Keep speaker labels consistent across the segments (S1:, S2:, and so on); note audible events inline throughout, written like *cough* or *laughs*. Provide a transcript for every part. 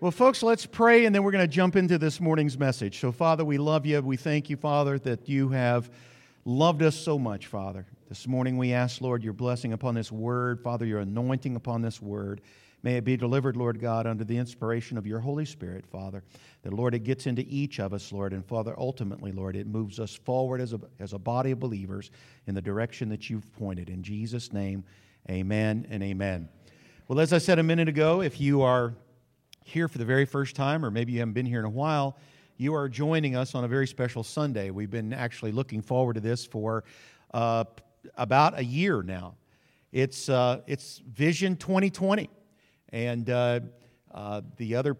S1: Well, folks, let's pray and then we're going to jump into this morning's message. So, Father, we love you. We thank you, Father, that you have loved us so much, Father. This morning we ask, Lord, your blessing upon this word, Father, your anointing upon this word. May it be delivered, Lord God, under the inspiration of your Holy Spirit, Father. That, Lord, it gets into each of us, Lord. And, Father, ultimately, Lord, it moves us forward as a, as a body of believers in the direction that you've pointed. In Jesus' name, amen and amen. Well, as I said a minute ago, if you are here for the very first time, or maybe you haven't been here in a while, you are joining us on a very special Sunday. We've been actually looking forward to this for uh, about a year now. It's, uh, it's Vision 2020. And uh, uh, the other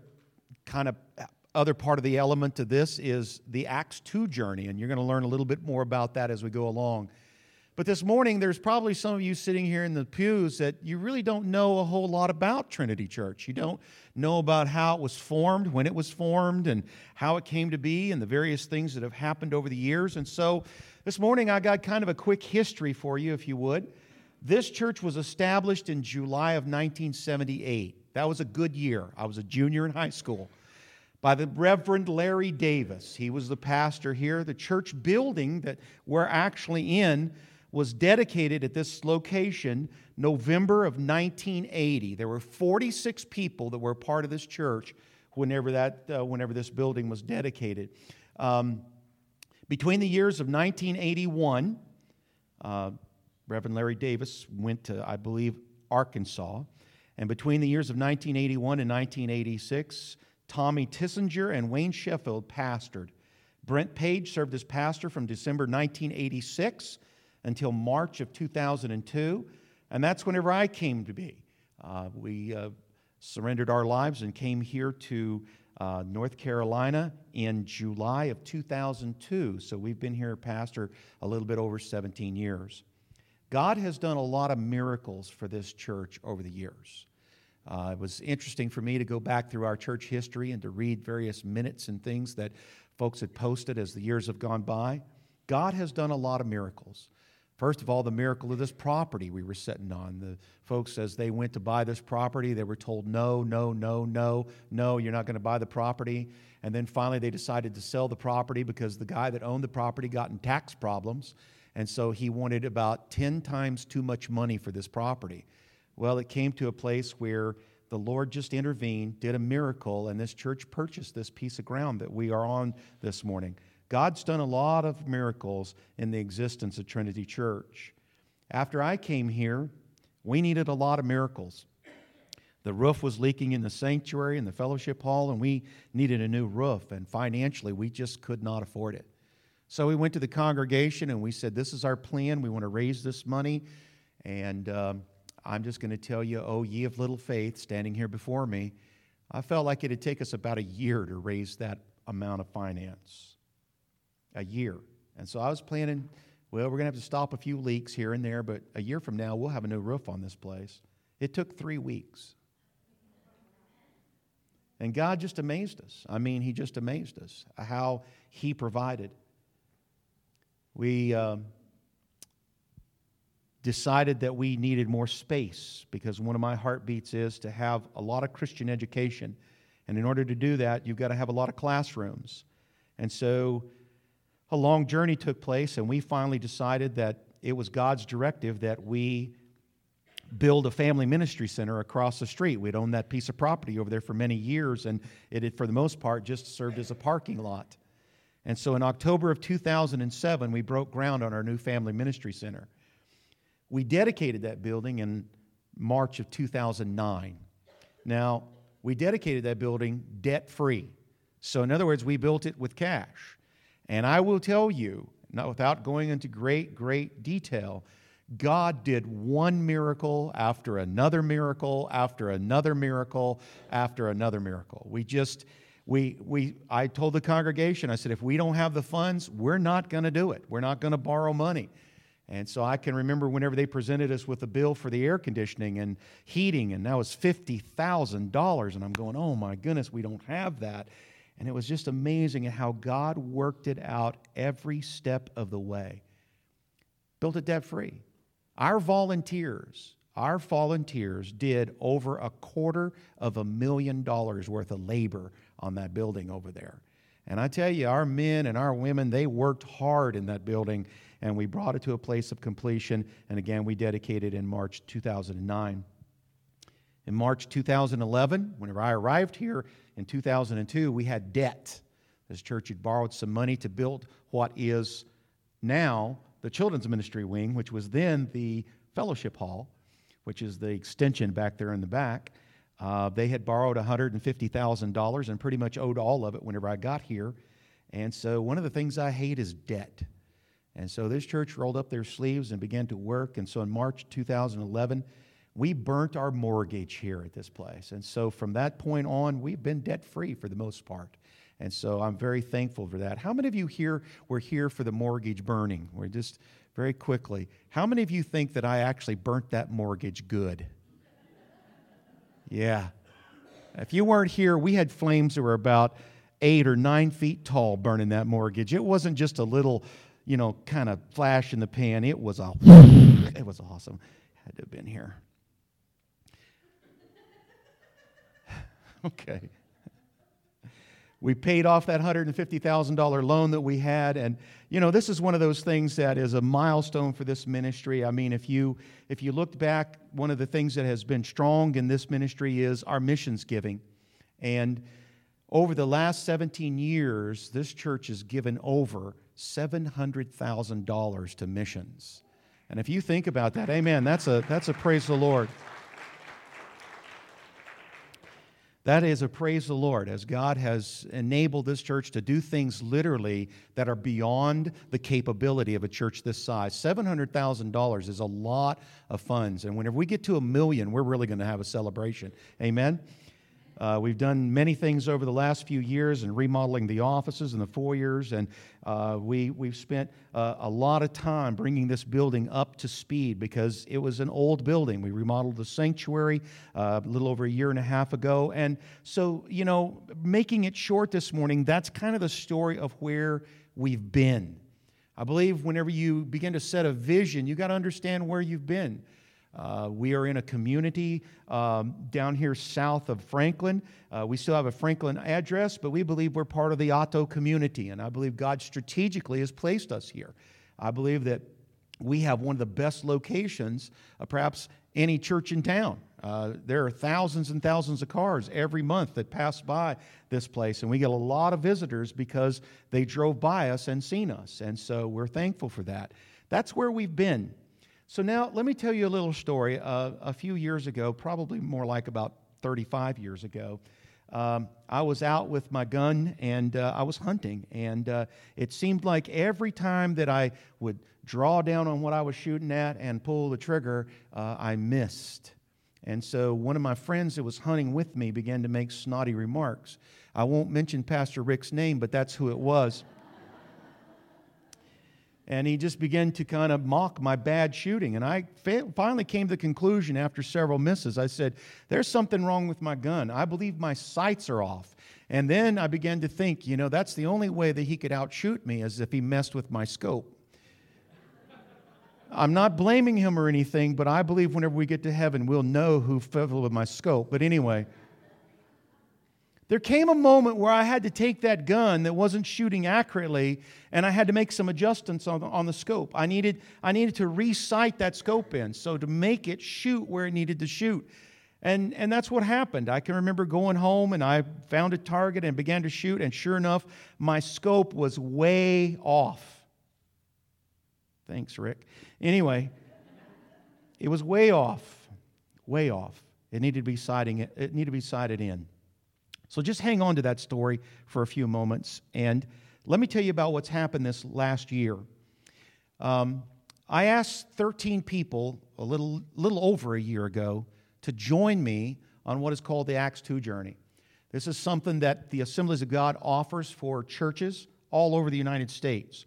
S1: kind of other part of the element to this is the Acts 2 journey. And you're going to learn a little bit more about that as we go along. But this morning, there's probably some of you sitting here in the pews that you really don't know a whole lot about Trinity Church. You don't know about how it was formed, when it was formed, and how it came to be, and the various things that have happened over the years. And so this morning, I got kind of a quick history for you, if you would. This church was established in July of 1978. That was a good year. I was a junior in high school. By the Reverend Larry Davis. He was the pastor here. The church building that we're actually in was dedicated at this location November of 1980. There were 46 people that were part of this church whenever, that, uh, whenever this building was dedicated. Um, between the years of 1981, uh, Reverend Larry Davis went to, I believe, Arkansas. And between the years of 1981 and 1986, Tommy Tissinger and Wayne Sheffield pastored. Brent Page served as pastor from December 1986 until March of 2002. And that's whenever I came to be. Uh, we uh, surrendered our lives and came here to uh, North Carolina in July of 2002. So we've been here, Pastor, a little bit over 17 years. God has done a lot of miracles for this church over the years. Uh, it was interesting for me to go back through our church history and to read various minutes and things that folks had posted as the years have gone by. God has done a lot of miracles. First of all, the miracle of this property we were sitting on. The folks, as they went to buy this property, they were told, no, no, no, no, no, you're not going to buy the property. And then finally, they decided to sell the property because the guy that owned the property got in tax problems. And so he wanted about 10 times too much money for this property. Well, it came to a place where the Lord just intervened, did a miracle, and this church purchased this piece of ground that we are on this morning. God's done a lot of miracles in the existence of Trinity Church. After I came here, we needed a lot of miracles. The roof was leaking in the sanctuary and the fellowship hall, and we needed a new roof. And financially, we just could not afford it. So we went to the congregation and we said, This is our plan. We want to raise this money. And um, I'm just going to tell you, oh, ye of little faith, standing here before me, I felt like it'd take us about a year to raise that amount of finance a year. And so I was planning, well, we're going to have to stop a few leaks here and there, but a year from now, we'll have a new roof on this place. It took three weeks. And God just amazed us. I mean, He just amazed us how He provided. We um, decided that we needed more space because one of my heartbeats is to have a lot of Christian education. And in order to do that, you've got to have a lot of classrooms. And so a long journey took place, and we finally decided that it was God's directive that we build a family ministry center across the street. We'd owned that piece of property over there for many years, and it had, for the most part, just served as a parking lot. And so in October of 2007, we broke ground on our new family ministry center. We dedicated that building in March of 2009. Now, we dedicated that building debt free. So, in other words, we built it with cash. And I will tell you, not without going into great, great detail, God did one miracle after another miracle after another miracle after another miracle. We just, we, we, I told the congregation, I said, if we don't have the funds, we're not going to do it. We're not going to borrow money. And so I can remember whenever they presented us with a bill for the air conditioning and heating, and that was $50,000. And I'm going, oh my goodness, we don't have that. And it was just amazing at how God worked it out every step of the way. Built it debt free. Our volunteers, our volunteers did over a quarter of a million dollars worth of labor on that building over there. And I tell you, our men and our women, they worked hard in that building, and we brought it to a place of completion. And again, we dedicated in March 2009. In March 2011, whenever I arrived here in 2002, we had debt. This church had borrowed some money to build what is now the children's ministry wing, which was then the fellowship hall, which is the extension back there in the back. Uh, they had borrowed $150,000 and pretty much owed all of it whenever I got here. And so one of the things I hate is debt. And so this church rolled up their sleeves and began to work. And so in March 2011, we burnt our mortgage here at this place. And so from that point on, we've been debt free for the most part. And so I'm very thankful for that. How many of you here were here for the mortgage burning? We're just very quickly. How many of you think that I actually burnt that mortgage good? Yeah. If you weren't here, we had flames that were about eight or nine feet tall burning that mortgage. It wasn't just a little, you know, kind of flash in the pan. It was a, *laughs* it was awesome. Had to have been here. *laughs* okay we paid off that $150,000 loan that we had. And, you know, this is one of those things that is a milestone for this ministry. I mean, if you, if you looked back, one of the things that has been strong in this ministry is our missions giving. And over the last 17 years, this church has given over $700,000 to missions. And if you think about that, amen, that's a, that's a praise the Lord. That is a praise the Lord as God has enabled this church to do things literally that are beyond the capability of a church this size. $700,000 is a lot of funds. And whenever we get to a million, we're really going to have a celebration. Amen? Uh, we've done many things over the last few years in remodeling the offices and the foyers, and uh, we, we've spent uh, a lot of time bringing this building up to speed because it was an old building. We remodeled the sanctuary uh, a little over a year and a half ago. And so, you know, making it short this morning, that's kind of the story of where we've been. I believe whenever you begin to set a vision, you got to understand where you've been. Uh, we are in a community um, down here south of Franklin. Uh, we still have a Franklin address, but we believe we're part of the Otto community, and I believe God strategically has placed us here. I believe that we have one of the best locations, uh, perhaps any church in town. Uh, there are thousands and thousands of cars every month that pass by this place, and we get a lot of visitors because they drove by us and seen us, and so we're thankful for that. That's where we've been. So now let me tell you a little story. Uh, a few years ago, probably more like about 35 years ago, um, I was out with my gun and uh, I was hunting. And uh, it seemed like every time that I would draw down on what I was shooting at and pull the trigger, uh, I missed. And so one of my friends that was hunting with me began to make snotty remarks. I won't mention Pastor Rick's name, but that's who it was and he just began to kind of mock my bad shooting. And I finally came to the conclusion after several misses. I said, There's something wrong with my gun. I believe my sights are off. And then I began to think, you know, that's the only way that he could outshoot me is if he messed with my scope. I'm not blaming him or anything, but I believe whenever we get to heaven, we'll know who fiddled with my scope. But anyway, there came a moment where I had to take that gun that wasn't shooting accurately and I had to make some adjustments on the, on the scope. I needed, I needed to resight that scope in so to make it shoot where it needed to shoot. And, and that's what happened. I can remember going home and I found a target and began to shoot, and sure enough, my scope was way off. Thanks, Rick. Anyway, it was way off, way off. It needed to be sighting it needed to be sighted in. So just hang on to that story for a few moments. And let me tell you about what's happened this last year. Um, I asked 13 people a little, little over a year ago to join me on what is called the Acts 2 journey. This is something that the Assemblies of God offers for churches all over the United States.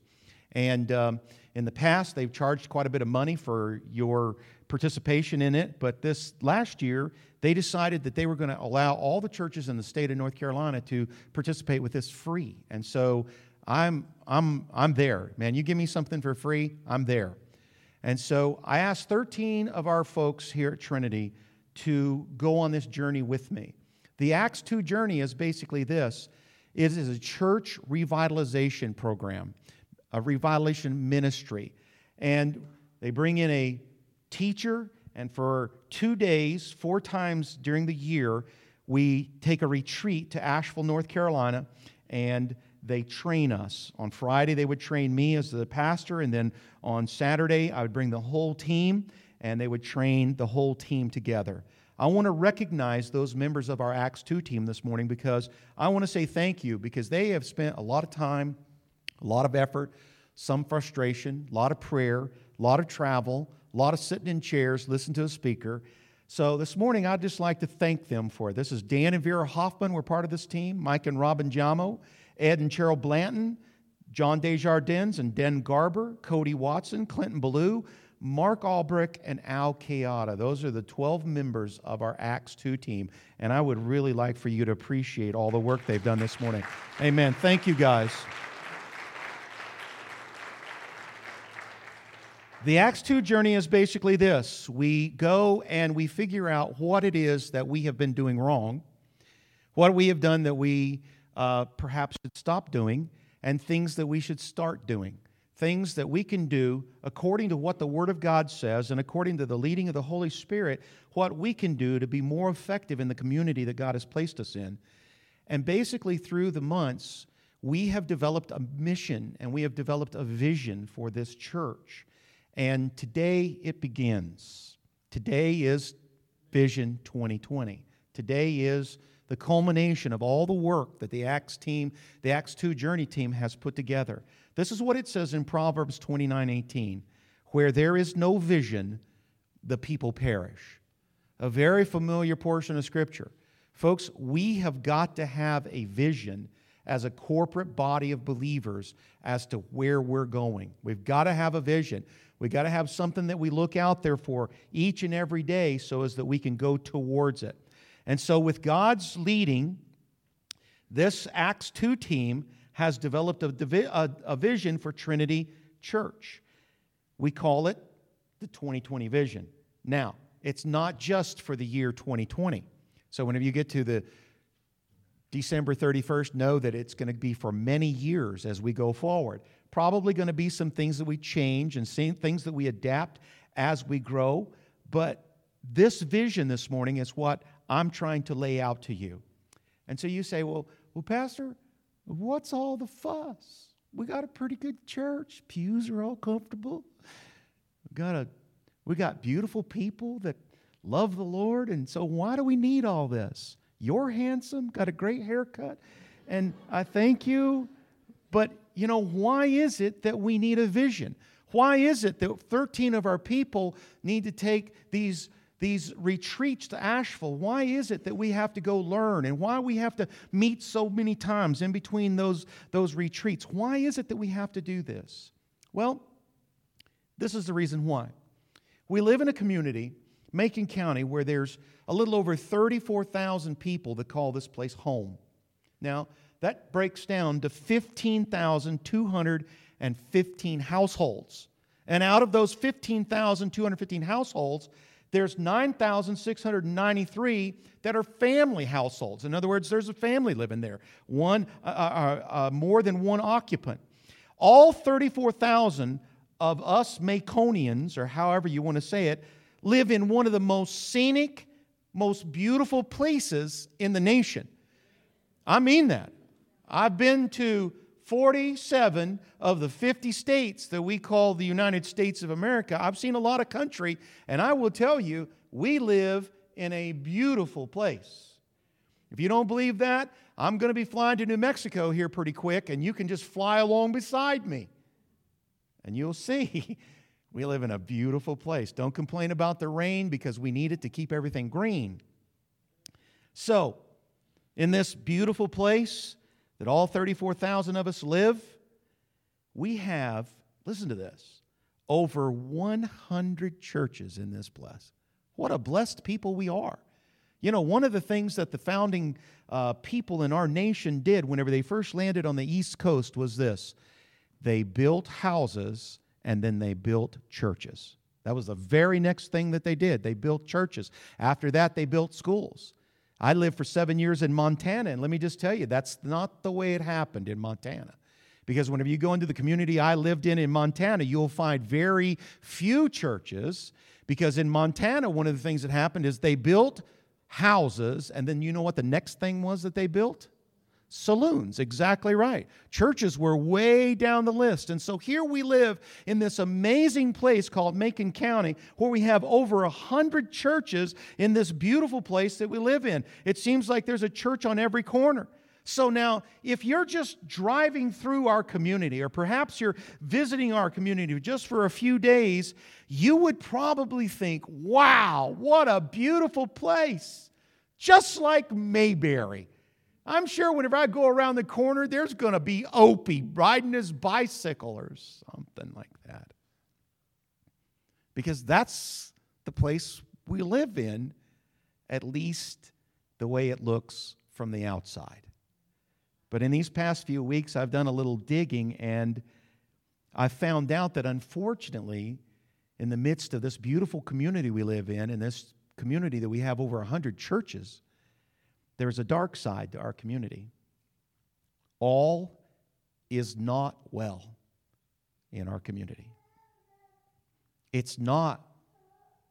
S1: And um, in the past, they've charged quite a bit of money for your participation in it, but this last year, they decided that they were going to allow all the churches in the state of North Carolina to participate with this free. And so I'm, I'm, I'm there. Man, you give me something for free, I'm there. And so I asked 13 of our folks here at Trinity to go on this journey with me. The Acts 2 journey is basically this it is a church revitalization program, a revitalization ministry. And they bring in a teacher, and for two days, four times during the year, we take a retreat to Asheville, North Carolina, and they train us. On Friday, they would train me as the pastor, and then on Saturday, I would bring the whole team, and they would train the whole team together. I want to recognize those members of our Acts 2 team this morning because I want to say thank you because they have spent a lot of time, a lot of effort, some frustration, a lot of prayer, a lot of travel, a lot of sitting in chairs, listening to a speaker. So this morning, I'd just like to thank them for it. This is Dan and Vera Hoffman, we're part of this team, Mike and Robin Jamo, Ed and Cheryl Blanton, John Desjardins and Den Garber, Cody Watson, Clinton Ballou, Mark Albrecht, and Al Kayada. Those are the 12 members of our Acts 2 team. And I would really like for you to appreciate all the work they've done this morning. Amen. Thank you, guys. The Acts 2 journey is basically this we go and we figure out what it is that we have been doing wrong, what we have done that we uh, perhaps should stop doing, and things that we should start doing. Things that we can do according to what the Word of God says and according to the leading of the Holy Spirit, what we can do to be more effective in the community that God has placed us in. And basically, through the months, we have developed a mission and we have developed a vision for this church. And today it begins. Today is Vision 2020. Today is the culmination of all the work that the Acts team, the Acts 2 journey team has put together. This is what it says in Proverbs 29 18. Where there is no vision, the people perish. A very familiar portion of Scripture. Folks, we have got to have a vision as a corporate body of believers as to where we're going. We've got to have a vision. We've got to have something that we look out there for each and every day so as that we can go towards it. And so, with God's leading, this Acts 2 team has developed a, a, a vision for Trinity Church. We call it the 2020 vision. Now, it's not just for the year 2020. So, whenever you get to the December 31st, know that it's going to be for many years as we go forward probably going to be some things that we change and things that we adapt as we grow. But this vision this morning is what I'm trying to lay out to you. And so you say, well, well, Pastor, what's all the fuss? We got a pretty good church. Pews are all comfortable. We got a we got beautiful people that love the Lord, and so why do we need all this? You're handsome, got a great haircut, and I thank you, but you know, why is it that we need a vision? Why is it that 13 of our people need to take these, these retreats to Asheville? Why is it that we have to go learn and why we have to meet so many times in between those, those retreats? Why is it that we have to do this? Well, this is the reason why. We live in a community, Macon County, where there's a little over 34,000 people that call this place home. Now, that breaks down to 15,215 households. And out of those 15,215 households, there's 9,693 that are family households. In other words, there's a family living there, one uh, uh, uh, more than one occupant. All 34,000 of us Maconians, or however you want to say it, live in one of the most scenic, most beautiful places in the nation. I mean that. I've been to 47 of the 50 states that we call the United States of America. I've seen a lot of country, and I will tell you, we live in a beautiful place. If you don't believe that, I'm going to be flying to New Mexico here pretty quick, and you can just fly along beside me. And you'll *laughs* see we live in a beautiful place. Don't complain about the rain because we need it to keep everything green. So, in this beautiful place, that all 34,000 of us live, we have, listen to this, over 100 churches in this place. What a blessed people we are. You know, one of the things that the founding uh, people in our nation did whenever they first landed on the East Coast was this they built houses and then they built churches. That was the very next thing that they did. They built churches. After that, they built schools. I lived for seven years in Montana, and let me just tell you, that's not the way it happened in Montana. Because whenever you go into the community I lived in in Montana, you'll find very few churches. Because in Montana, one of the things that happened is they built houses, and then you know what the next thing was that they built? Saloons, exactly right. Churches were way down the list. And so here we live in this amazing place called Macon County where we have over a hundred churches in this beautiful place that we live in. It seems like there's a church on every corner. So now, if you're just driving through our community, or perhaps you're visiting our community just for a few days, you would probably think, wow, what a beautiful place. Just like Mayberry. I'm sure whenever I go around the corner, there's going to be Opie riding his bicycle or something like that. Because that's the place we live in, at least the way it looks from the outside. But in these past few weeks, I've done a little digging and I found out that unfortunately, in the midst of this beautiful community we live in, in this community that we have over 100 churches, there's a dark side to our community. All is not well in our community. It's not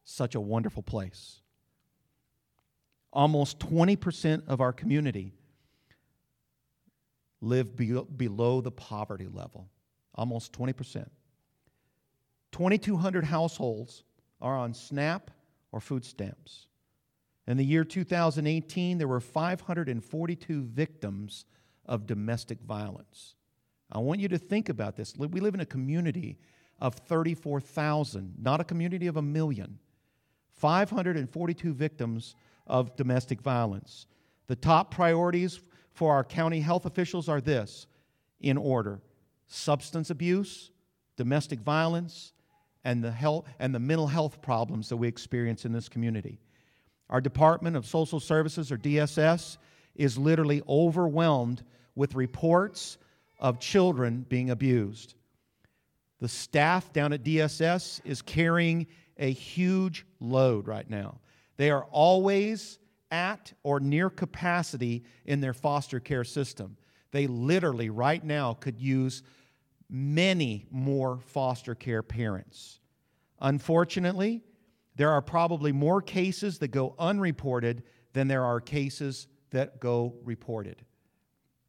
S1: such a wonderful place. Almost 20% of our community live be- below the poverty level. Almost 20%. 2,200 households are on SNAP or food stamps. In the year 2018, there were 542 victims of domestic violence. I want you to think about this. We live in a community of 34,000, not a community of a million. 542 victims of domestic violence. The top priorities for our county health officials are this in order substance abuse, domestic violence, and the, health, and the mental health problems that we experience in this community. Our Department of Social Services, or DSS, is literally overwhelmed with reports of children being abused. The staff down at DSS is carrying a huge load right now. They are always at or near capacity in their foster care system. They literally, right now, could use many more foster care parents. Unfortunately, there are probably more cases that go unreported than there are cases that go reported.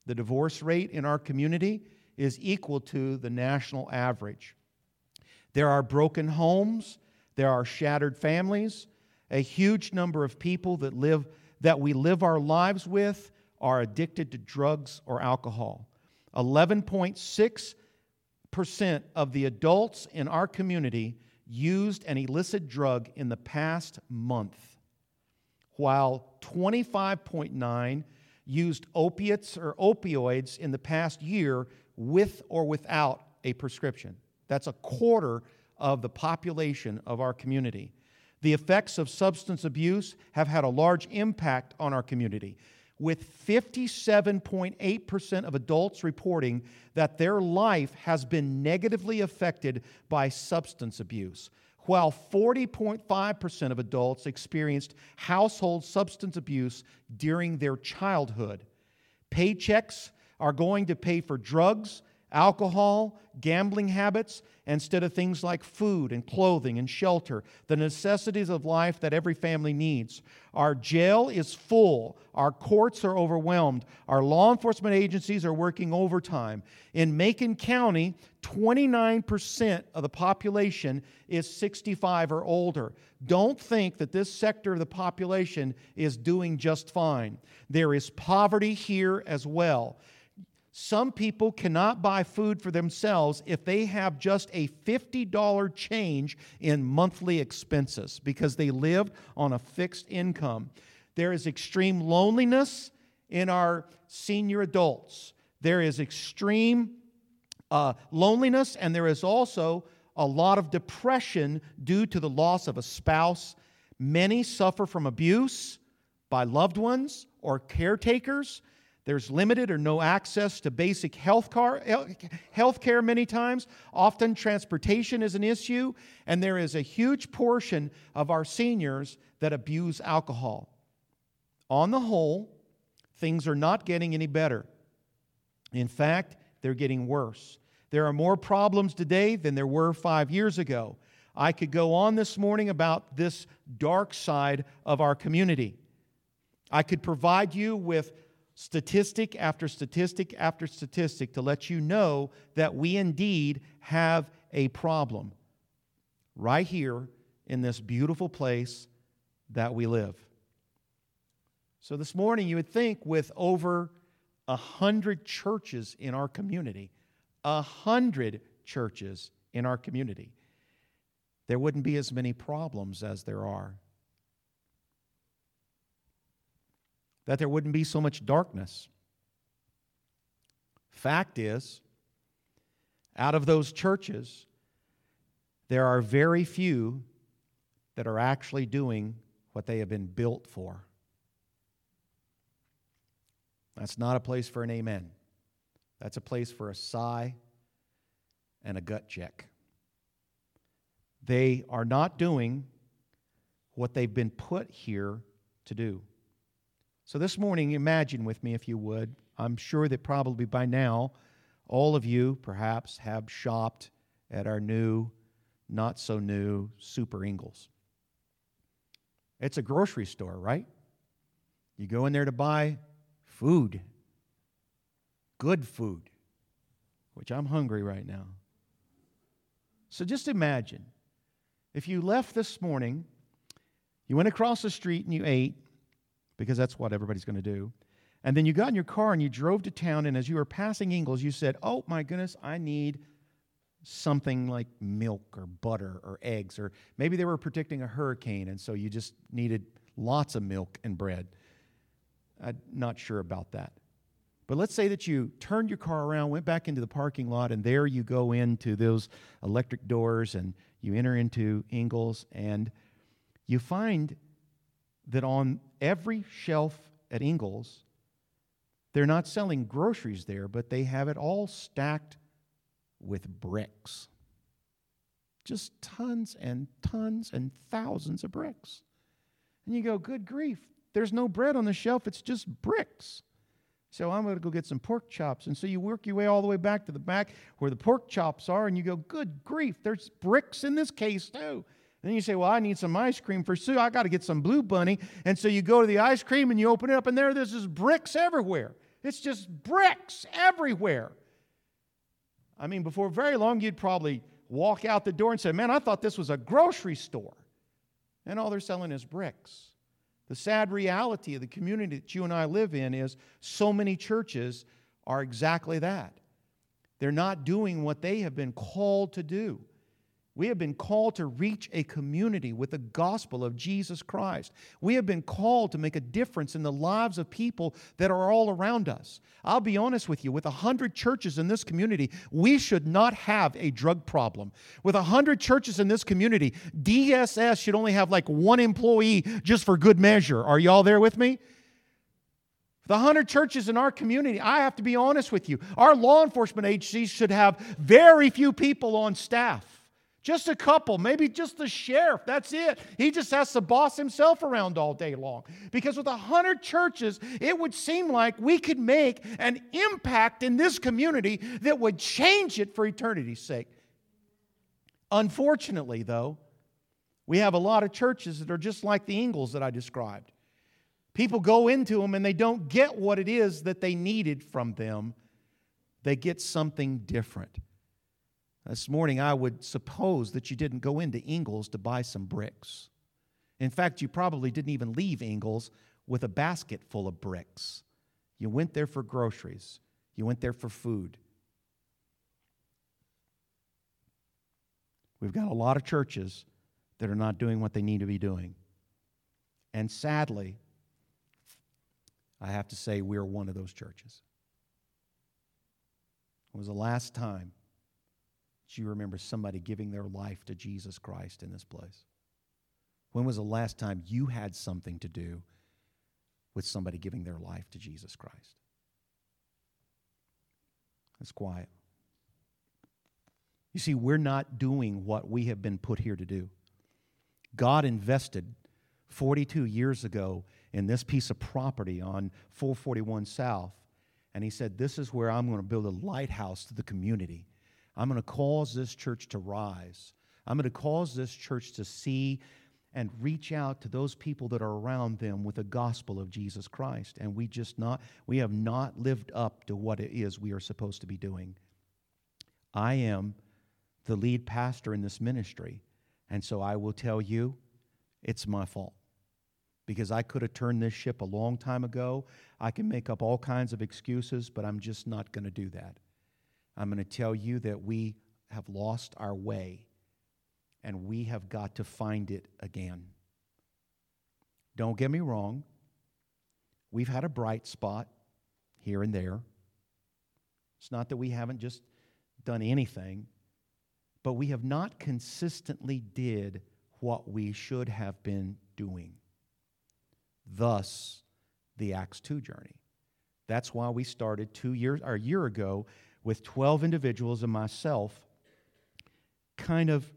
S1: The divorce rate in our community is equal to the national average. There are broken homes, there are shattered families, a huge number of people that live that we live our lives with are addicted to drugs or alcohol. 11.6% of the adults in our community used an illicit drug in the past month, while 25.9 used opiates or opioids in the past year with or without a prescription. That's a quarter of the population of our community. The effects of substance abuse have had a large impact on our community with 57.8% of adults reporting that their life has been negatively affected by substance abuse, while 40.5% of adults experienced household substance abuse during their childhood. Paychecks are going to pay for drugs, alcohol, gambling habits, instead of things like food and clothing and shelter, the necessities of life that every family needs. Our jail is full. Our courts are overwhelmed. Our law enforcement agencies are working overtime. In Macon County, 29% of the population is 65 or older. Don't think that this sector of the population is doing just fine. There is poverty here as well. Some people cannot buy food for themselves if they have just a $50 change in monthly expenses because they live on a fixed income. There is extreme loneliness in our senior adults. There is extreme uh, loneliness, and there is also a lot of depression due to the loss of a spouse. Many suffer from abuse by loved ones or caretakers There's limited or no access to basic health care many times. Often transportation is an issue, and there is a huge portion of our seniors that abuse alcohol. On the whole, things are not getting any better. In fact, they're getting worse. There are more problems today than there were five years ago. I could go on this morning about this dark side of our community. I could provide you with statistic after statistic after statistic to let you know that we indeed have a problem right here in this beautiful place that we live. So, this morning, you would think with over a hundred churches in our community, a hundred churches in our community, there wouldn't be as many problems as there are. That there wouldn't be so much darkness. Fact is, out of those churches, there are very few that are actually doing what they have been built for. That's not a place for an amen. That's a place for a sigh and a gut check. They are not doing what they've been put here to do. So this morning, imagine with me, if you would. I'm sure that probably by now, all of you perhaps have shopped at our new, not so new Super Ingles. It's a grocery store, right? You go in there to buy food, good food, which I'm hungry right now. So just imagine if you left this morning, you went across the street and you ate, because that's what everybody's going to do. And then you got in your car and you drove to town, and as you were passing Ingles, you said, Oh my goodness, I need something like milk or butter or eggs, or maybe they were predicting a hurricane, and so you just needed lots of milk and bread. I'm not sure about that. But let's say that you turned your car around, went back into the parking lot, and there you go into those electric doors and you enter into Ingles, and you find that on every shelf at Ingles, they're not selling groceries there, but they have it all stacked with bricks. Just tons and tons and thousands of bricks. And you go, good grief, there's no bread on the shelf, it's just bricks. So I'm going to go get some pork chops. And so you work your way all the way back to the back where the pork chops are, and you go, good grief, there's bricks in this case too. Then you say, Well, I need some ice cream for Sue. I got to get some Blue Bunny. And so you go to the ice cream and you open it up, and there there's just bricks everywhere. It's just bricks everywhere. I mean, before very long, you'd probably walk out the door and say, Man, I thought this was a grocery store. And all they're selling is bricks. The sad reality of the community that you and I live in is so many churches are exactly that. They're not doing what they have been called to do. We have been called to reach a community with the gospel of Jesus Christ. We have been called to make a difference in the lives of people that are all around us. I'll be honest with you, with 100 churches in this community, we should not have a drug problem. With 100 churches in this community, DSS should only have like one employee just for good measure. Are y'all there with me? The 100 churches in our community, I have to be honest with you, our law enforcement agencies should have very few people on staff. Just a couple, maybe just the sheriff. That's it. He just has to boss himself around all day long. Because with a hundred churches, it would seem like we could make an impact in this community that would change it for eternity's sake. Unfortunately, though, we have a lot of churches that are just like the Ingles that I described. People go into them and they don't get what it is that they needed from them, they get something different. This morning, I would suppose that you didn't go into Ingles to buy some bricks. In fact, you probably didn't even leave Ingles with a basket full of bricks. You went there for groceries, you went there for food. We've got a lot of churches that are not doing what they need to be doing. And sadly, I have to say, we're one of those churches. It was the last time do you remember somebody giving their life to Jesus Christ in this place? When was the last time you had something to do with somebody giving their life to Jesus Christ? It's quiet. You see, we're not doing what we have been put here to do. God invested 42 years ago in this piece of property on 441 South, and He said, This is where I'm going to build a lighthouse to the community. I'm going to cause this church to rise. I'm going to cause this church to see and reach out to those people that are around them with the gospel of Jesus Christ. And we just not, we have not lived up to what it is we are supposed to be doing. I am the lead pastor in this ministry. And so I will tell you, it's my fault. Because I could have turned this ship a long time ago. I can make up all kinds of excuses, but I'm just not going to do that. I'm going to tell you that we have lost our way and we have got to find it again. Don't get me wrong, we've had a bright spot here and there. It's not that we haven't just done anything, but we have not consistently did what we should have been doing. Thus, the Acts 2 journey. That's why we started two years or a year ago with 12 individuals and myself kind of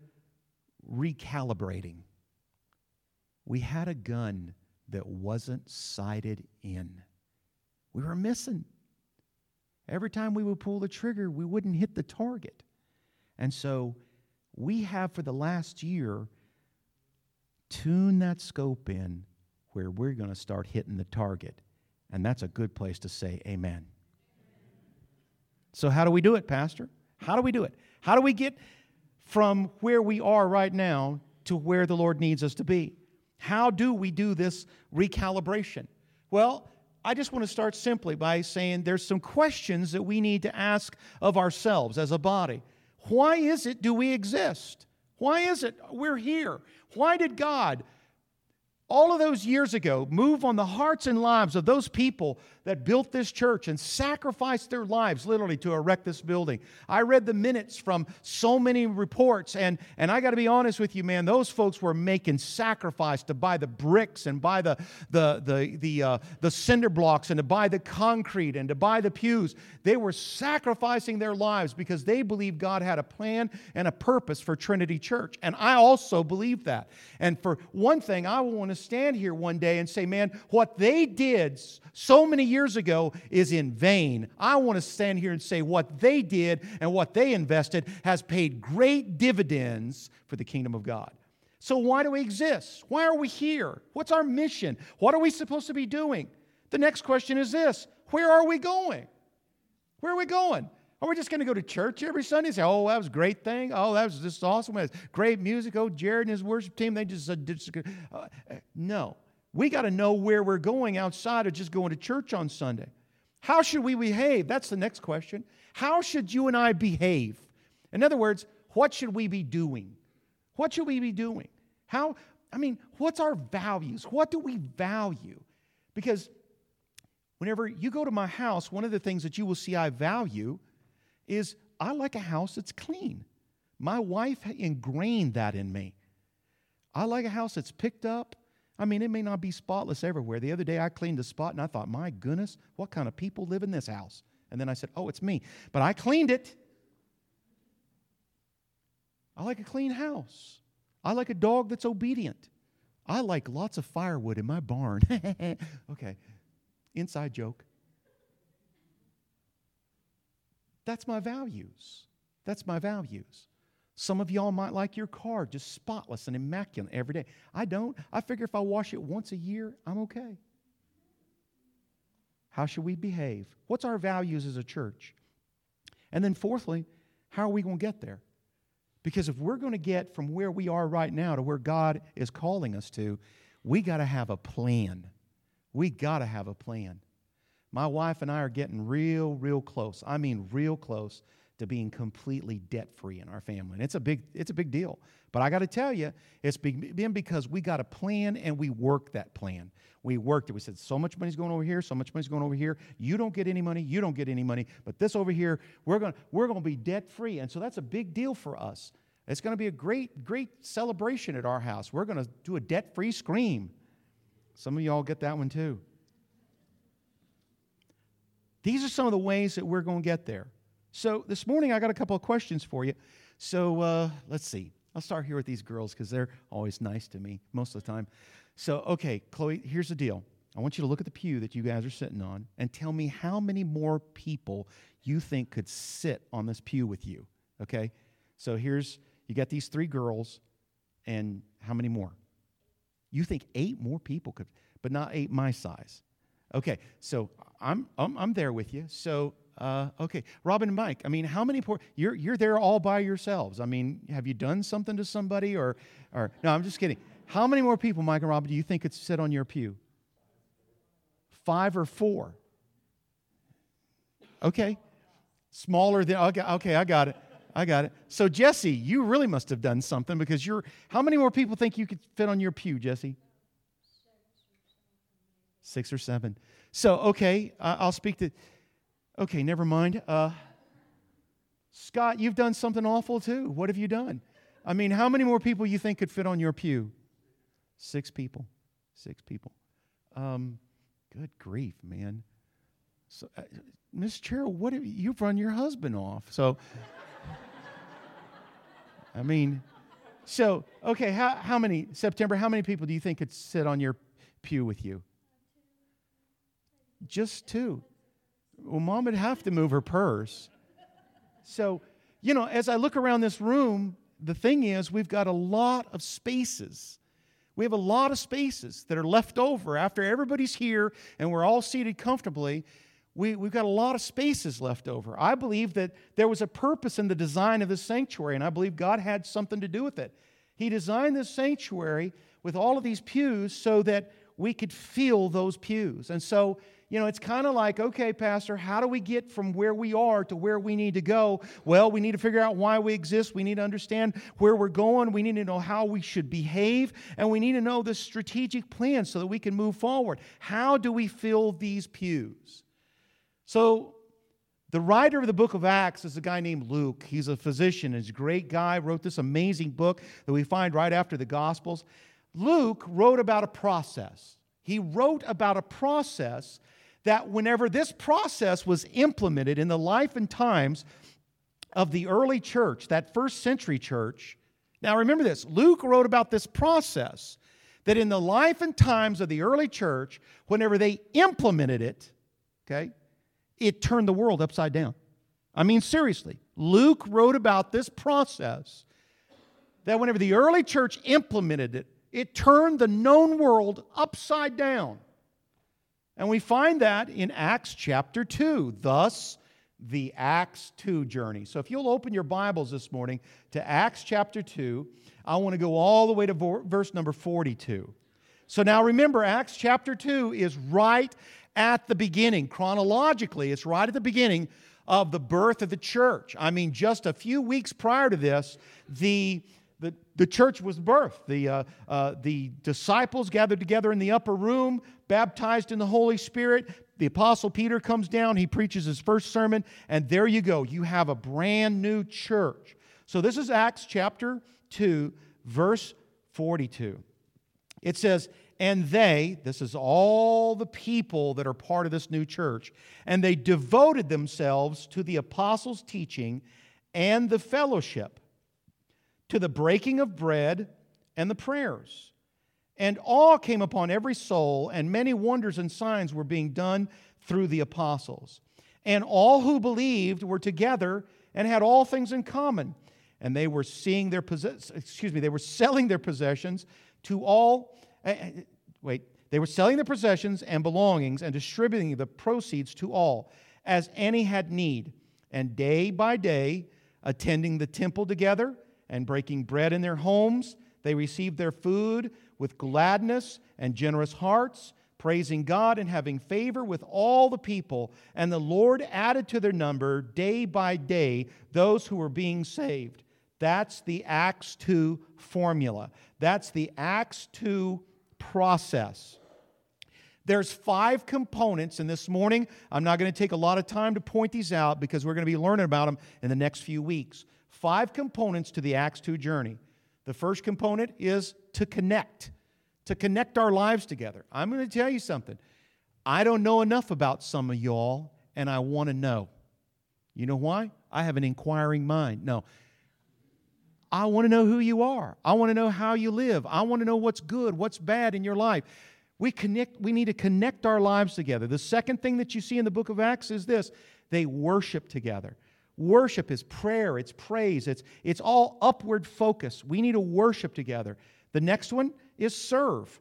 S1: recalibrating. We had a gun that wasn't sighted in. We were missing. Every time we would pull the trigger, we wouldn't hit the target. And so we have for the last year tuned that scope in where we're going to start hitting the target. And that's a good place to say amen. So, how do we do it, Pastor? How do we do it? How do we get from where we are right now to where the Lord needs us to be. How do we do this recalibration? Well, I just want to start simply by saying there's some questions that we need to ask of ourselves as a body. Why is it do we exist? Why is it we're here? Why did God all of those years ago move on the hearts and lives of those people that built this church and sacrificed their lives literally to erect this building. I read the minutes from so many reports, and, and I got to be honest with you, man, those folks were making sacrifice to buy the bricks and buy the, the, the, the, uh, the cinder blocks and to buy the concrete and to buy the pews. They were sacrificing their lives because they believed God had a plan and a purpose for Trinity Church. And I also believe that. And for one thing, I will want to stand here one day and say, man, what they did so many years ago is in vain. I want to stand here and say what they did and what they invested has paid great dividends for the kingdom of God. So, why do we exist? Why are we here? What's our mission? What are we supposed to be doing? The next question is this Where are we going? Where are we going? Are we just going to go to church every Sunday and say, oh, that was a great thing? Oh, that was just awesome. Great music. Oh, Jared and his worship team, they just, uh, uh, no. We got to know where we're going outside of just going to church on Sunday. How should we behave? That's the next question. How should you and I behave? In other words, what should we be doing? What should we be doing? How, I mean, what's our values? What do we value? Because whenever you go to my house, one of the things that you will see I value is I like a house that's clean. My wife ingrained that in me. I like a house that's picked up. I mean, it may not be spotless everywhere. The other day I cleaned a spot and I thought, my goodness, what kind of people live in this house? And then I said, oh, it's me. But I cleaned it. I like a clean house. I like a dog that's obedient. I like lots of firewood in my barn. *laughs* okay, inside joke. That's my values. That's my values. Some of y'all might like your car just spotless and immaculate every day. I don't. I figure if I wash it once a year, I'm okay. How should we behave? What's our values as a church? And then, fourthly, how are we going to get there? Because if we're going to get from where we are right now to where God is calling us to, we got to have a plan. We got to have a plan. My wife and I are getting real, real close. I mean, real close to being completely debt free in our family. And it's a big, it's a big deal. But I got to tell you, it's been because we got a plan and we worked that plan. We worked it. We said, so much money's going over here, so much money's going over here. You don't get any money, you don't get any money. But this over here, we're going we're going to be debt free. And so that's a big deal for us. It's going to be a great, great celebration at our house. We're going to do a debt free scream. Some of y'all get that one too. These are some of the ways that we're going to get there. So this morning I got a couple of questions for you. So uh, let's see. I'll start here with these girls because they're always nice to me most of the time. So, okay, Chloe, here's the deal. I want you to look at the pew that you guys are sitting on and tell me how many more people you think could sit on this pew with you. Okay? So here's, you got these three girls, and how many more? You think eight more people could, but not eight my size. Okay, so I'm, I'm, I'm there with you. So, uh, okay, Robin and Mike, I mean, how many poor, you're, you're there all by yourselves. I mean, have you done something to somebody or, or, no, I'm just kidding. How many more people, Mike and Robin, do you think could sit on your pew? Five or four? Okay. Smaller than, okay, okay, I got it. I got it. So, Jesse, you really must have done something because you're, how many more people think you could fit on your pew, Jesse? Six or seven. So, okay, I'll speak to, okay, never mind. Uh, Scott, you've done something awful too. What have you done? I mean, how many more people you think could fit on your pew? Six people. Six people. Um, good grief, man. So, uh, Miss Cheryl, what have you, you've run your husband off? So, I mean, so okay, how, how many September? How many people do you think could sit on your pew with you? Just two. Well, mom would have to move her purse. So, you know, as I look around this room, the thing is, we've got a lot of spaces. We have a lot of spaces that are left over after everybody's here and we're all seated comfortably. We, we've got a lot of spaces left over. I believe that there was a purpose in the design of this sanctuary, and I believe God had something to do with it. He designed this sanctuary with all of these pews so that we could feel those pews. And so you know, it's kind of like, okay, Pastor, how do we get from where we are to where we need to go? Well, we need to figure out why we exist. We need to understand where we're going. We need to know how we should behave. And we need to know the strategic plan so that we can move forward. How do we fill these pews? So, the writer of the book of Acts is a guy named Luke. He's a physician. He's a great guy. Wrote this amazing book that we find right after the Gospels. Luke wrote about a process. He wrote about a process that whenever this process was implemented in the life and times of the early church, that first century church, now remember this Luke wrote about this process that in the life and times of the early church, whenever they implemented it, okay, it turned the world upside down. I mean, seriously, Luke wrote about this process that whenever the early church implemented it, it turned the known world upside down. And we find that in Acts chapter 2. Thus, the Acts 2 journey. So if you'll open your Bibles this morning to Acts chapter 2, I want to go all the way to verse number 42. So now remember, Acts chapter 2 is right at the beginning. Chronologically, it's right at the beginning of the birth of the church. I mean, just a few weeks prior to this, the the, the church was birthed. The, uh, uh, the disciples gathered together in the upper room, baptized in the Holy Spirit. The Apostle Peter comes down, he preaches his first sermon, and there you go. You have a brand new church. So this is Acts chapter 2, verse 42. It says, and they, this is all the people that are part of this new church, and they devoted themselves to the apostles' teaching and the fellowship to the breaking of bread and the prayers. And awe came upon every soul, and many wonders and signs were being done through the apostles. And all who believed were together and had all things in common. And they were seeing their possess- excuse me, they were selling their possessions to all uh, wait, they were selling their possessions and belongings and distributing the proceeds to all as any had need. And day by day, attending the temple together and breaking bread in their homes. They received their food with gladness and generous hearts, praising God and having favor with all the people. And the Lord added to their number day by day those who were being saved. That's the Acts 2 formula. That's the Acts 2 process. There's five components, and this morning I'm not going to take a lot of time to point these out because we're going to be learning about them in the next few weeks five components to the Acts 2 journey. The first component is to connect, to connect our lives together. I'm going to tell you something. I don't know enough about some of y'all, and I want to know. You know why? I have an inquiring mind. No. I want to know who you are. I want to know how you live. I want to know what's good, what's bad in your life. We connect we need to connect our lives together. The second thing that you see in the book of Acts is this. They worship together. Worship is prayer, it's praise, it's, it's all upward focus. We need to worship together. The next one is serve.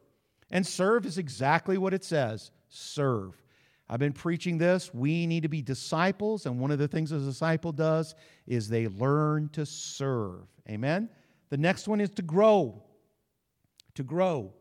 S1: And serve is exactly what it says serve. I've been preaching this. We need to be disciples, and one of the things a disciple does is they learn to serve. Amen? The next one is to grow. To grow.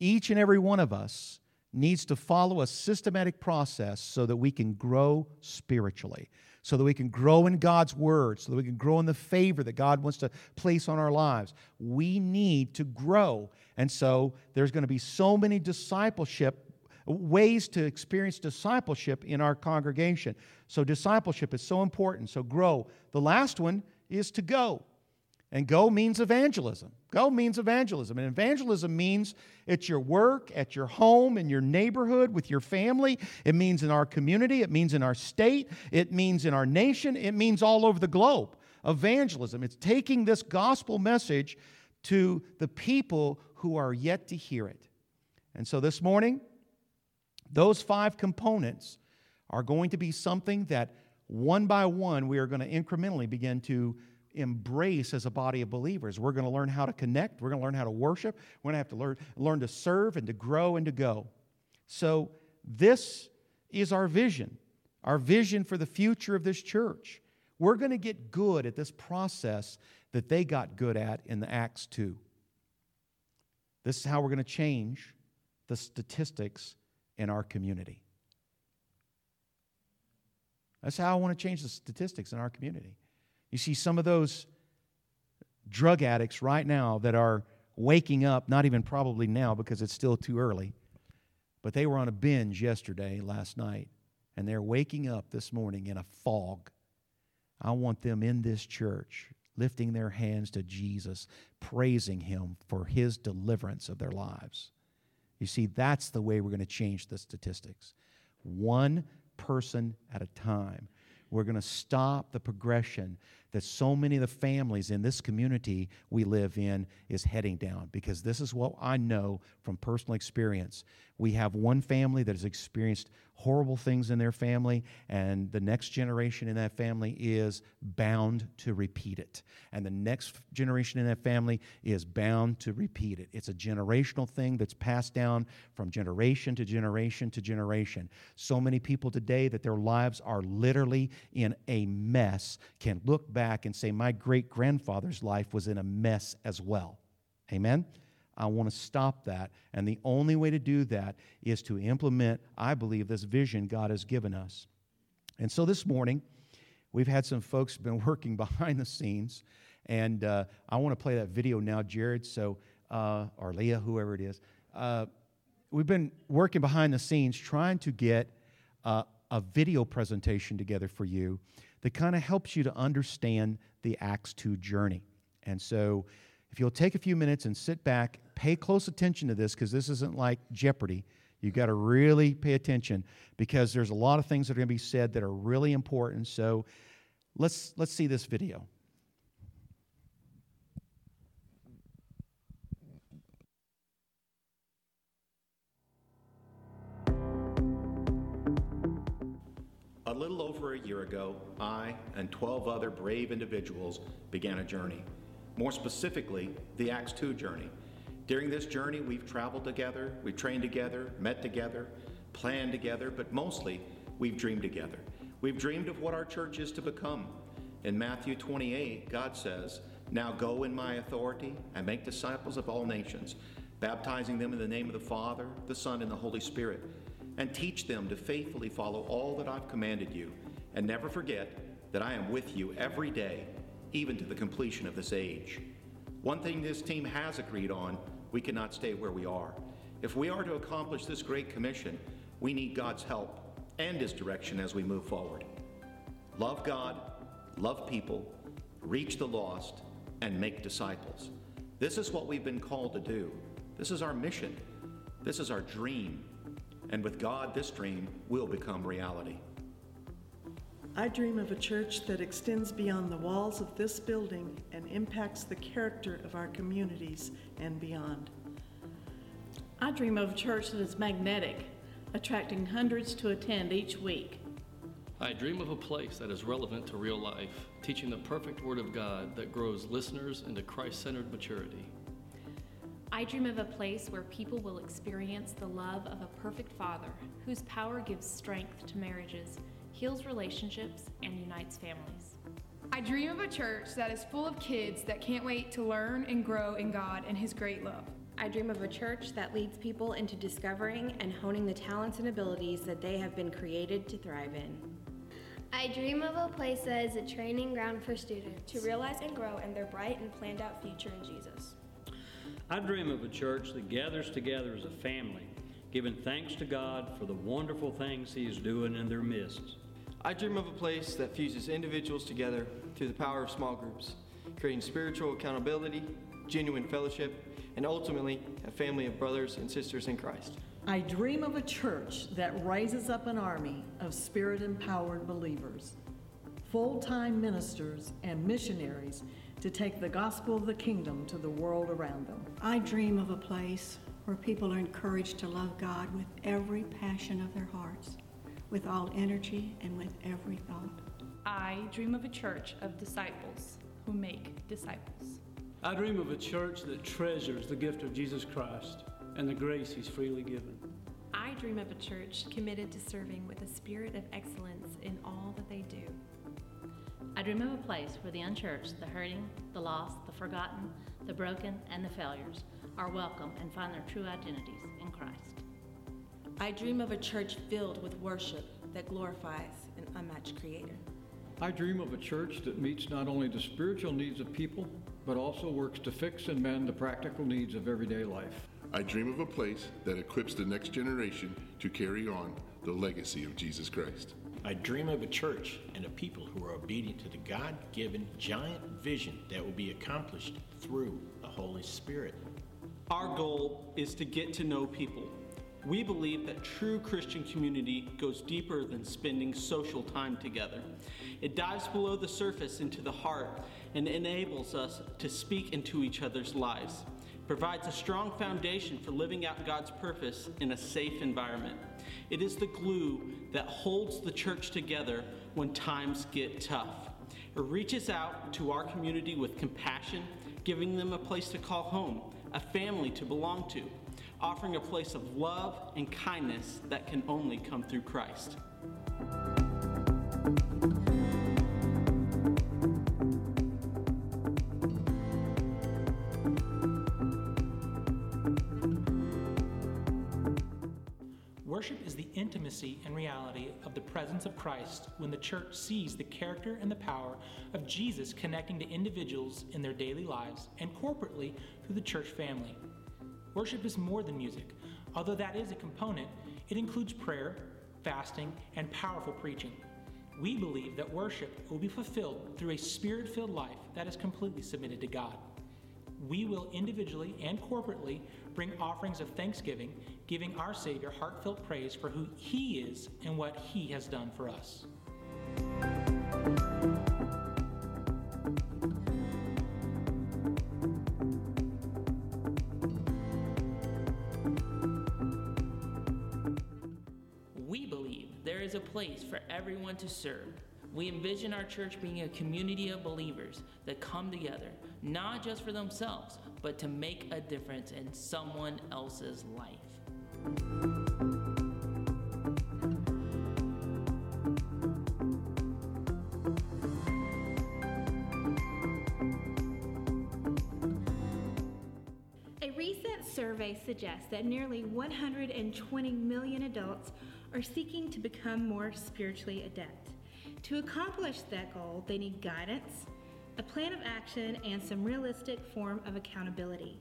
S1: Each and every one of us needs to follow a systematic process so that we can grow spiritually so that we can grow in God's word, so that we can grow in the favor that God wants to place on our lives. We need to grow. And so there's going to be so many discipleship ways to experience discipleship in our congregation. So discipleship is so important. So grow. The last one is to go. And go means evangelism. Go means evangelism. And evangelism means it's your work, at your home, in your neighborhood, with your family. It means in our community. It means in our state. It means in our nation. It means all over the globe. Evangelism. It's taking this gospel message to the people who are yet to hear it. And so this morning, those five components are going to be something that one by one we are going to incrementally begin to embrace as a body of believers. We're going to learn how to connect, we're going to learn how to worship, we're going to have to learn, learn to serve and to grow and to go. So, this is our vision, our vision for the future of this church. We're going to get good at this process that they got good at in the Acts 2. This is how we're going to change the statistics in our community. That's how I want to change the statistics in our community. You see some of those drug addicts right now that are waking up, not even probably now because it's still too early, but they were on a binge yesterday, last night, and they're waking up this morning in a fog. I want them in this church lifting their hands to Jesus, praising Him for His deliverance of their lives. You see, that's the way we're going to change the statistics. One person at a time. We're going to stop the progression that so many of the families in this community we live in is heading down because this is what I know from personal experience. We have one family that has experienced horrible things in their family, and the next generation in that family is bound to repeat it. And the next generation in that family is bound to repeat it. It's a generational thing that's passed down from generation to generation to generation. So many people today that their lives are literally in a mess can look back and say, My great grandfather's life was in a mess as well. Amen? I want to stop that. And the only way to do that is to implement, I believe, this vision God has given us. And so this morning, we've had some folks *laughs* been working behind the scenes. And uh, I want to play that video now, Jared, so, uh, or Leah, whoever it is. Uh, we've been working behind the scenes trying to get uh, a video presentation together for you that kind of helps you to understand the Acts 2 journey. And so if you'll take a few minutes and sit back, pay close attention to this because this isn't like Jeopardy. You've got to really pay attention because there's a lot of things that are going to be said that are really important. So let's, let's see this video.
S2: A little over a year ago, I and 12 other brave individuals began a journey more specifically, the Acts 2 journey. During this journey, we've traveled together, we've trained together, met together, planned together, but mostly we've dreamed together. We've dreamed of what our church is to become. In Matthew 28, God says, Now go in my authority and make disciples of all nations, baptizing them in the name of the Father, the Son, and the Holy Spirit, and teach them to faithfully follow all that I've commanded you. And never forget that I am with you every day even to the completion of this age. One thing this team has agreed on we cannot stay where we are. If we are to accomplish this great commission, we need God's help and His direction as we move forward. Love God, love people, reach the lost, and make disciples. This is what we've been called to do. This is our mission. This is our dream. And with God, this dream will become reality.
S3: I dream of a church that extends beyond the walls of this building and impacts the character of our communities and beyond.
S4: I dream of a church that is magnetic, attracting hundreds to attend each week.
S5: I dream of a place that is relevant to real life, teaching the perfect Word of God that grows listeners into Christ centered maturity.
S6: I dream of a place where people will experience the love of a perfect Father whose power gives strength to marriages heals relationships, and unites families.
S7: I dream of a church that is full of kids that can't wait to learn and grow in God and His great love.
S8: I dream of a church that leads people into discovering and honing the talents and abilities that they have been created to thrive in.
S9: I dream of a place that is a training ground for students
S10: to realize and grow in their bright and planned out future in Jesus.
S11: I dream of a church that gathers together as a family, giving thanks to God for the wonderful things He is doing in their midst.
S12: I dream of a place that fuses individuals together through the power of small groups, creating spiritual accountability, genuine fellowship, and ultimately a family of brothers and sisters in Christ.
S3: I dream of a church that raises up an army of spirit empowered believers, full time ministers, and missionaries to take the gospel of the kingdom to the world around them.
S13: I dream of a place where people are encouraged to love God with every passion of their hearts with all energy and with every thought.
S14: I dream of a church of disciples who make disciples.
S15: I dream of a church that treasures the gift of Jesus Christ and the grace he's freely given.
S16: I dream of a church committed to serving with a spirit of excellence in all that they do.
S17: I dream of a place where the unchurched, the hurting, the lost, the forgotten, the broken, and the failures are welcome and find their true identities in Christ.
S18: I dream of a church filled with worship that glorifies an unmatched Creator.
S19: I dream of a church that meets not only the spiritual needs of people, but also works to fix and mend the practical needs of everyday life.
S20: I dream of a place that equips the next generation to carry on the legacy of Jesus Christ.
S21: I dream of a church and a people who are obedient to the God given giant vision that will be accomplished through the Holy Spirit.
S22: Our goal is to get to know people we believe that true Christian community goes deeper than spending social time together. It dives below the surface into the heart and enables us to speak into each other's lives. Provides a strong foundation for living out God's purpose in a safe environment. It is the glue that holds the church together when times get tough. It reaches out to our community with compassion, giving them a place to call home, a family to belong to offering a place of love and kindness that can only come through Christ.
S23: Reality of the presence of Christ when the church sees the character and the power of Jesus connecting to individuals in their daily lives and corporately through the church family. Worship is more than music. Although that is a component, it includes prayer, fasting, and powerful preaching. We believe that worship will be fulfilled through a spirit filled life that is completely submitted to God. We will individually and corporately bring offerings of thanksgiving, giving our Savior heartfelt praise for who He is and what He has done for us.
S24: We believe there is a place for everyone to serve. We envision our church being a community of believers that come together, not just for themselves, but to make a difference in someone else's life.
S25: A recent survey suggests that nearly 120 million adults are seeking to become more spiritually adept. To accomplish that goal, they need guidance, a plan of action, and some realistic form of accountability.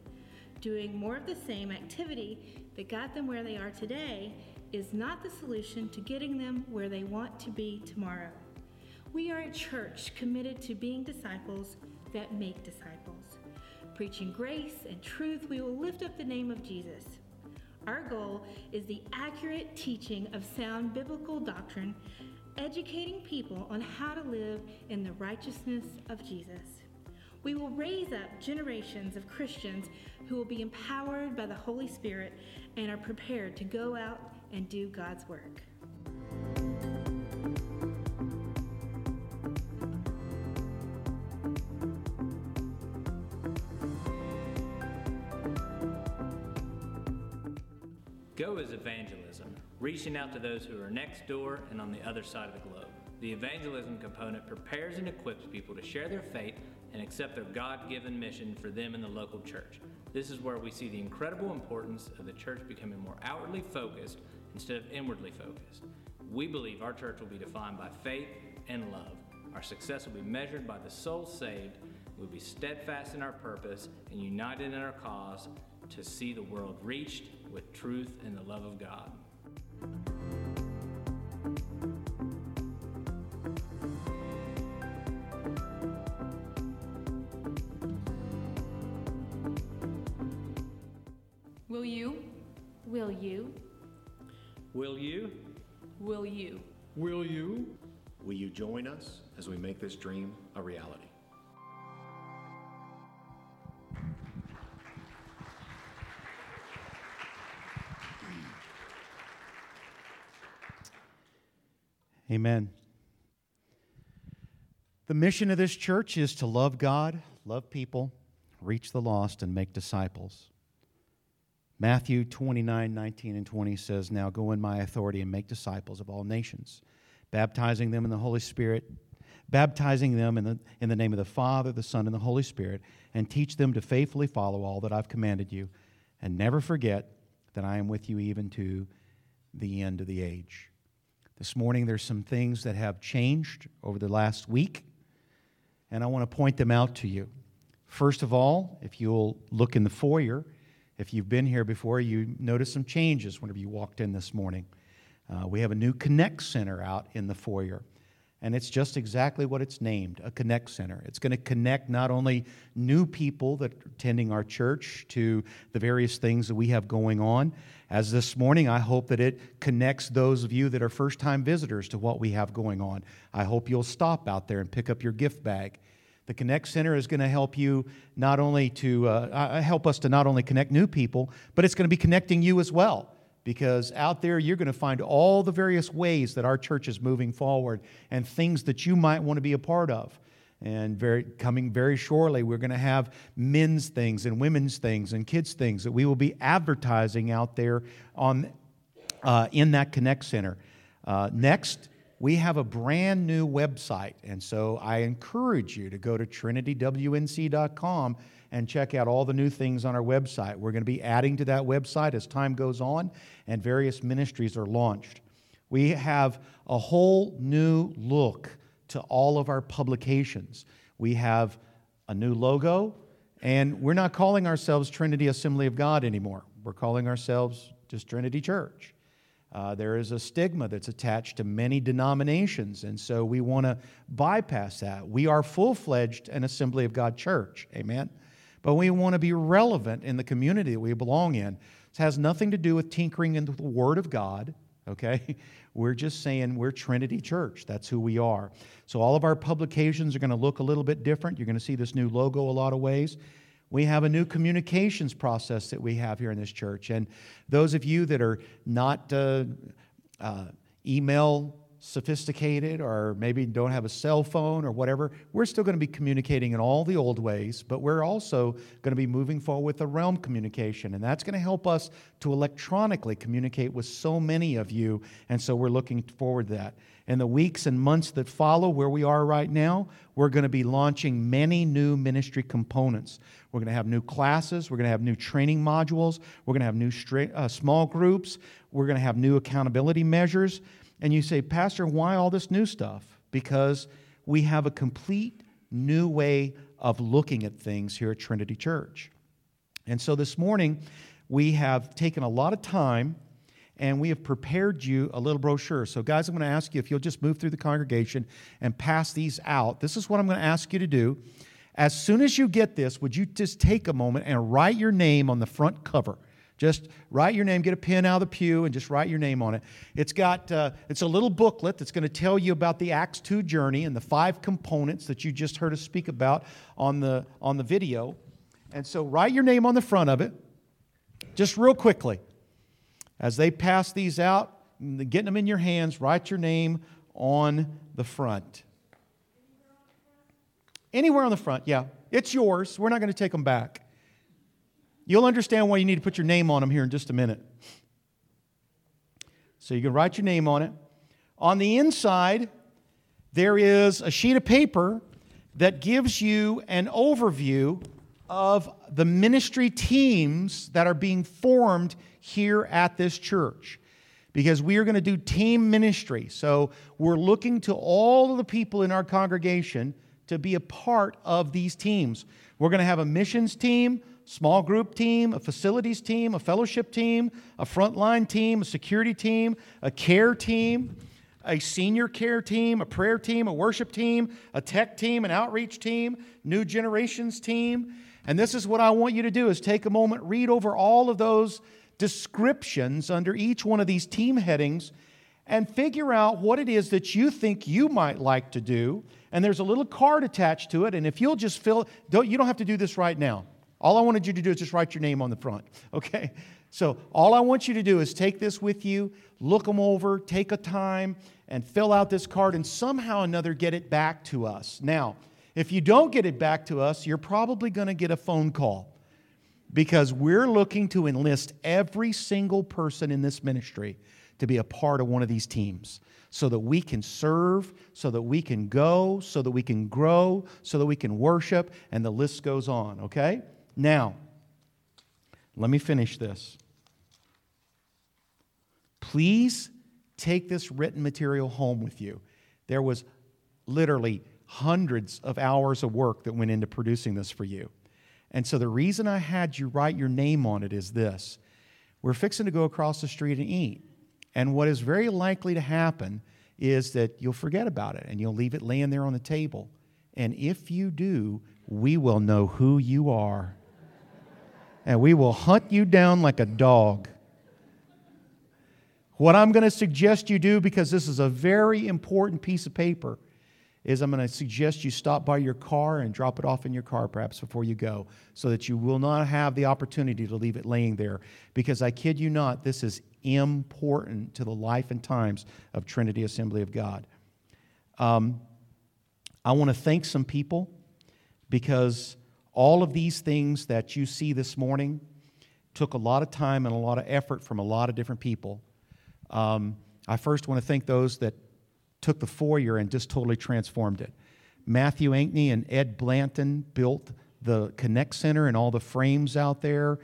S25: Doing more of the same activity that got them where they are today is not the solution to getting them where they want to be tomorrow. We are a church committed to being disciples that make disciples. Preaching grace and truth, we will lift up the name of Jesus. Our goal is the accurate teaching of sound biblical doctrine educating people on how to live in the righteousness of Jesus. We will raise up generations of Christians who will be empowered by the Holy Spirit and are prepared to go out and do God's work.
S26: Go is evangelism, reaching out to those who are next door and on the other side of the globe. The evangelism component prepares and equips people to share their faith and accept their God given mission for them in the local church. This is where we see the incredible importance of the church becoming more outwardly focused instead of inwardly focused. We believe our church will be defined by faith and love. Our success will be measured by the souls saved. We'll be steadfast in our purpose and united in our cause to see the world reached with truth and the love of God.
S6: Will you?
S25: Will you?
S11: Will you?
S6: Will you?
S19: Will you?
S27: Will you join us as we make this dream a reality?
S1: Amen. The mission of this church is to love God, love people, reach the lost, and make disciples. Matthew 29, 19, and 20 says, Now go in my authority and make disciples of all nations, baptizing them in the Holy Spirit, baptizing them in the, in the name of the Father, the Son, and the Holy Spirit, and teach them to faithfully follow all that I've commanded you. And never forget that I am with you even to the end of the age. This morning, there's some things that have changed over the last week, and I want to point them out to you. First of all, if you'll look in the foyer, if you've been here before, you notice some changes whenever you walked in this morning. Uh, we have a new Connect Center out in the foyer. And it's just exactly what it's named a Connect Center. It's going to connect not only new people that are attending our church to the various things that we have going on. As this morning, I hope that it connects those of you that are first time visitors to what we have going on. I hope you'll stop out there and pick up your gift bag. The Connect Center is going to help you not only to uh, uh help us to not only connect new people, but it's going to be connecting you as well because out there you're going to find all the various ways that our church is moving forward and things that you might want to be a part of. And very, coming very shortly, we're going to have men's things and women's things and kids' things that we will be advertising out there on, uh, in that Connect Center. Uh, next, we have a brand new website. And so I encourage you to go to trinitywnc.com and check out all the new things on our website. We're going to be adding to that website as time goes on and various ministries are launched. We have a whole new look to all of our publications. We have a new logo, and we're not calling ourselves Trinity Assembly of God anymore. We're calling ourselves just Trinity Church. Uh, there is a stigma that's attached to many denominations, and so we want to bypass that. We are full fledged an Assembly of God church. Amen but we want to be relevant in the community that we belong in. It has nothing to do with tinkering into the Word of God, okay? *laughs* We're just saying we're Trinity Church. That's who we are. So all of our publications are going to look a little bit different. You're going to see this new logo a lot of ways. We have a new communications process that we have here in this church. And those of you that are not uh, uh, email sophisticated or maybe don't have a cell phone or whatever, we're still going to be communicating in all the old ways, but we're also going to be moving forward with the realm communication. And that's going to help us to electronically communicate with so many of you. And so we're looking forward to that. In the weeks and months that follow, where we are right now, we're going to be launching many new ministry components. We're going to have new classes. We're going to have new training modules. We're going to have new straight, uh, small groups. We're going to have new accountability measures. And you say, Pastor, why all this new stuff? Because we have a complete new way of looking at things here at Trinity Church. And so this morning, we have taken a lot of time and we have prepared you a little brochure. So, guys, I'm going to ask you if you'll just move through the congregation and pass these out. This is what I'm going to ask you to do. As soon as you get this, would you just take a moment and write your name on the front cover? Just write your name, get a pen out of the pew, and just write your name on it. It's got uh, it's a little booklet that's going to tell you about the Acts 2 journey and the five components that you just heard us speak about on the on the video. And so write your name on the front of it, just real quickly. As they pass these out, getting them in your hands, write your name on the front. Anywhere on the front, yeah. It's yours. We're not going to take them back. You'll understand why you need to put your name on them here in just a minute. So you can write your name on it. On the inside, there is a sheet of paper that gives you an overview of the ministry teams that are being formed here at this church. Because we are going to do team ministry. So we're looking to all of the people in our congregation to be a part of these teams. We're going to have a missions team, small group team, a facilities team, a fellowship team, a frontline team, a security team, a care team, a senior care team, a prayer team, a worship team, a tech team, an outreach team, new generations team. And this is what I want you to do is take a moment, read over all of those descriptions under each one of these team headings and figure out what it is that you think you might like to do. And there's a little card attached to it. And if you'll just fill, don't, you don't have to do this right now. All I wanted you to do is just write your name on the front, *laughs* okay? So all I want you to do is take this with you, look them over, take a time, and fill out this card, and somehow another get it back to us. Now, if you don't get it back to us, you're probably going to get a phone call because we're looking to enlist every single person in this ministry to be a part of one of these teams so that we can serve, so that we can go, so that we can grow, so that we can worship, and the list goes on, okay? Now, let me finish this. Please take this written material home with you. There was literally hundreds of hours of work that went into producing this for you. And so the reason I had you write your name on it is this we're fixing to go across the street and eat. And what is very likely to happen is that you'll forget about it and you'll leave it laying there on the table. And if you do, we will know who you are and we will hunt you down like a dog. What I'm going to suggest you do, because this is a very important piece of paper, is I'm going to suggest you stop by your car and drop it off in your car perhaps before you go so that you will not have the opportunity to leave it laying there. Because I kid you not, this is important to the life and times of Trinity Assembly of God. Um, I want to thank some people because all of these things that you see this morning took a lot of time and a lot of effort from a lot of different people. Um, I first want to thank those that took the foyer and just totally transformed it. Matthew Ankney and Ed Blanton built the Connect Center and all the frames out there.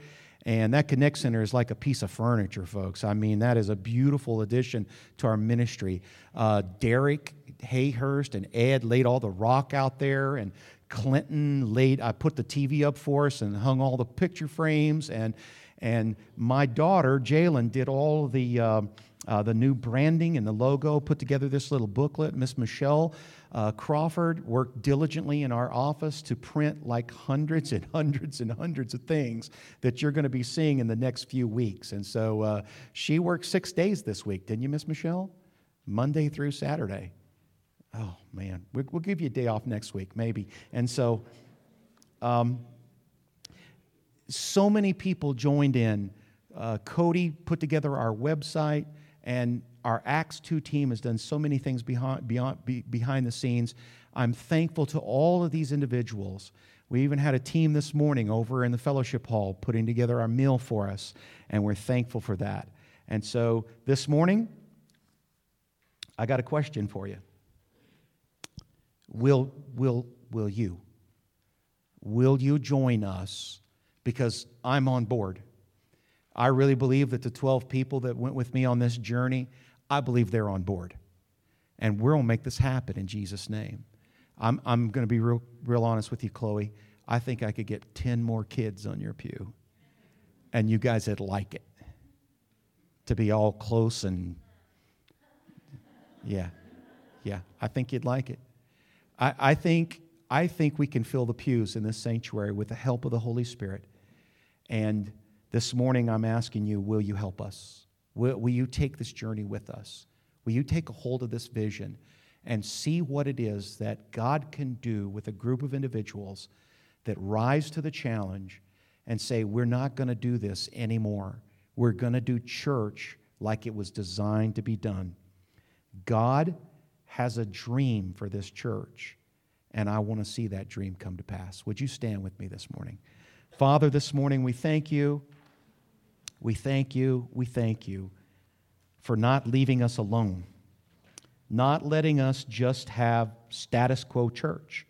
S1: And that Connect Center is like a piece of furniture, folks. I mean, that is a beautiful addition to our ministry. Uh, Derek Hayhurst and Ed laid all the rock out there, and Clinton laid, I put the TV up for us and hung all the picture frames. And, and my daughter, Jalen, did all the, uh, uh, the new branding and the logo, put together this little booklet. Miss Michelle uh, Crawford worked diligently in our office to print like hundreds and *laughs* hundreds and hundreds of things that you're going to be seeing in the next few weeks. And so uh, she worked six days this week, didn't you, Miss Michelle? Monday through Saturday oh man, we'll give you a day off next week, maybe. And so, um, so many people joined in. Uh, Cody put together our website, and our Acts 2 team has done so many things behind, beyond, be, behind the scenes. I'm thankful to all of these individuals. We even had a team this morning over in the fellowship hall putting together our meal for us, and we're thankful for that. And so this morning, I got a question for you. Will, will, will you? Will you join us? Because I'm on board. I really believe that the 12 people that went with me on this journey, I believe they're on board. And we're going to make this happen in Jesus' name. I'm, I'm going to be real, real honest with you, Chloe. I think I could get 10 more kids on your pew. And you guys would like it to be all close and, yeah, yeah, I think you'd like it. I, I, think, I think we can fill the pews in this sanctuary with the help of the Holy Spirit. And This morning, I'm asking you, will you help us? Will, will you take this journey with us? Will you take a hold of this vision and see what it is that God can do with a group of individuals that rise to the challenge and say, We're not going to do this anymore. We're going to do church like it was designed to be done. God has a dream for this church, and I want to see that dream come to pass. Would you stand with me this morning? Father, this morning we thank you. We thank you. We thank you for not leaving us alone, not letting us just have status quo church.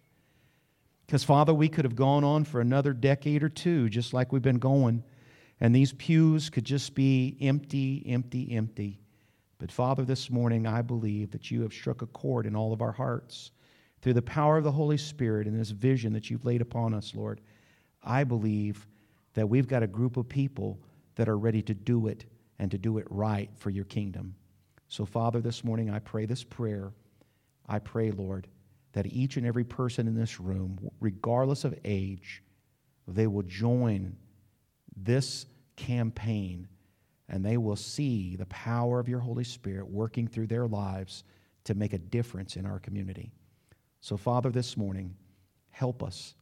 S1: Because, Father, we could have gone on for another decade or two, just like we've been going, and these pews could just be empty, empty, empty. But, Father, this morning I believe that you have struck a chord in all of our hearts through the power of the Holy Spirit and this vision that you've laid upon us, Lord. I believe that we've got a group of people that are ready to do it and to do it right for your kingdom. So, Father, this morning I pray this prayer. I pray, Lord, that each and every person in this room, regardless of age, they will join this campaign and they will see the power of your Holy Spirit working through their lives to make a difference in our community. So, Father, this morning, help us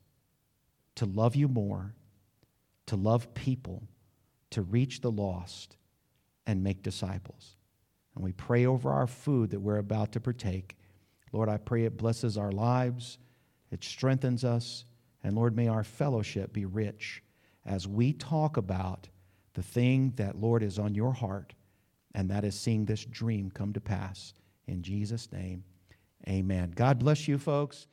S1: to love you more, to love people, to reach the lost, and make disciples. And we pray over our food that we're about to partake. Lord, I pray it blesses our lives, it strengthens us, and Lord, may our fellowship be rich as we talk about the thing that, Lord, is on your heart, and that is seeing this dream come to pass. In Jesus' name, amen. God bless you, folks.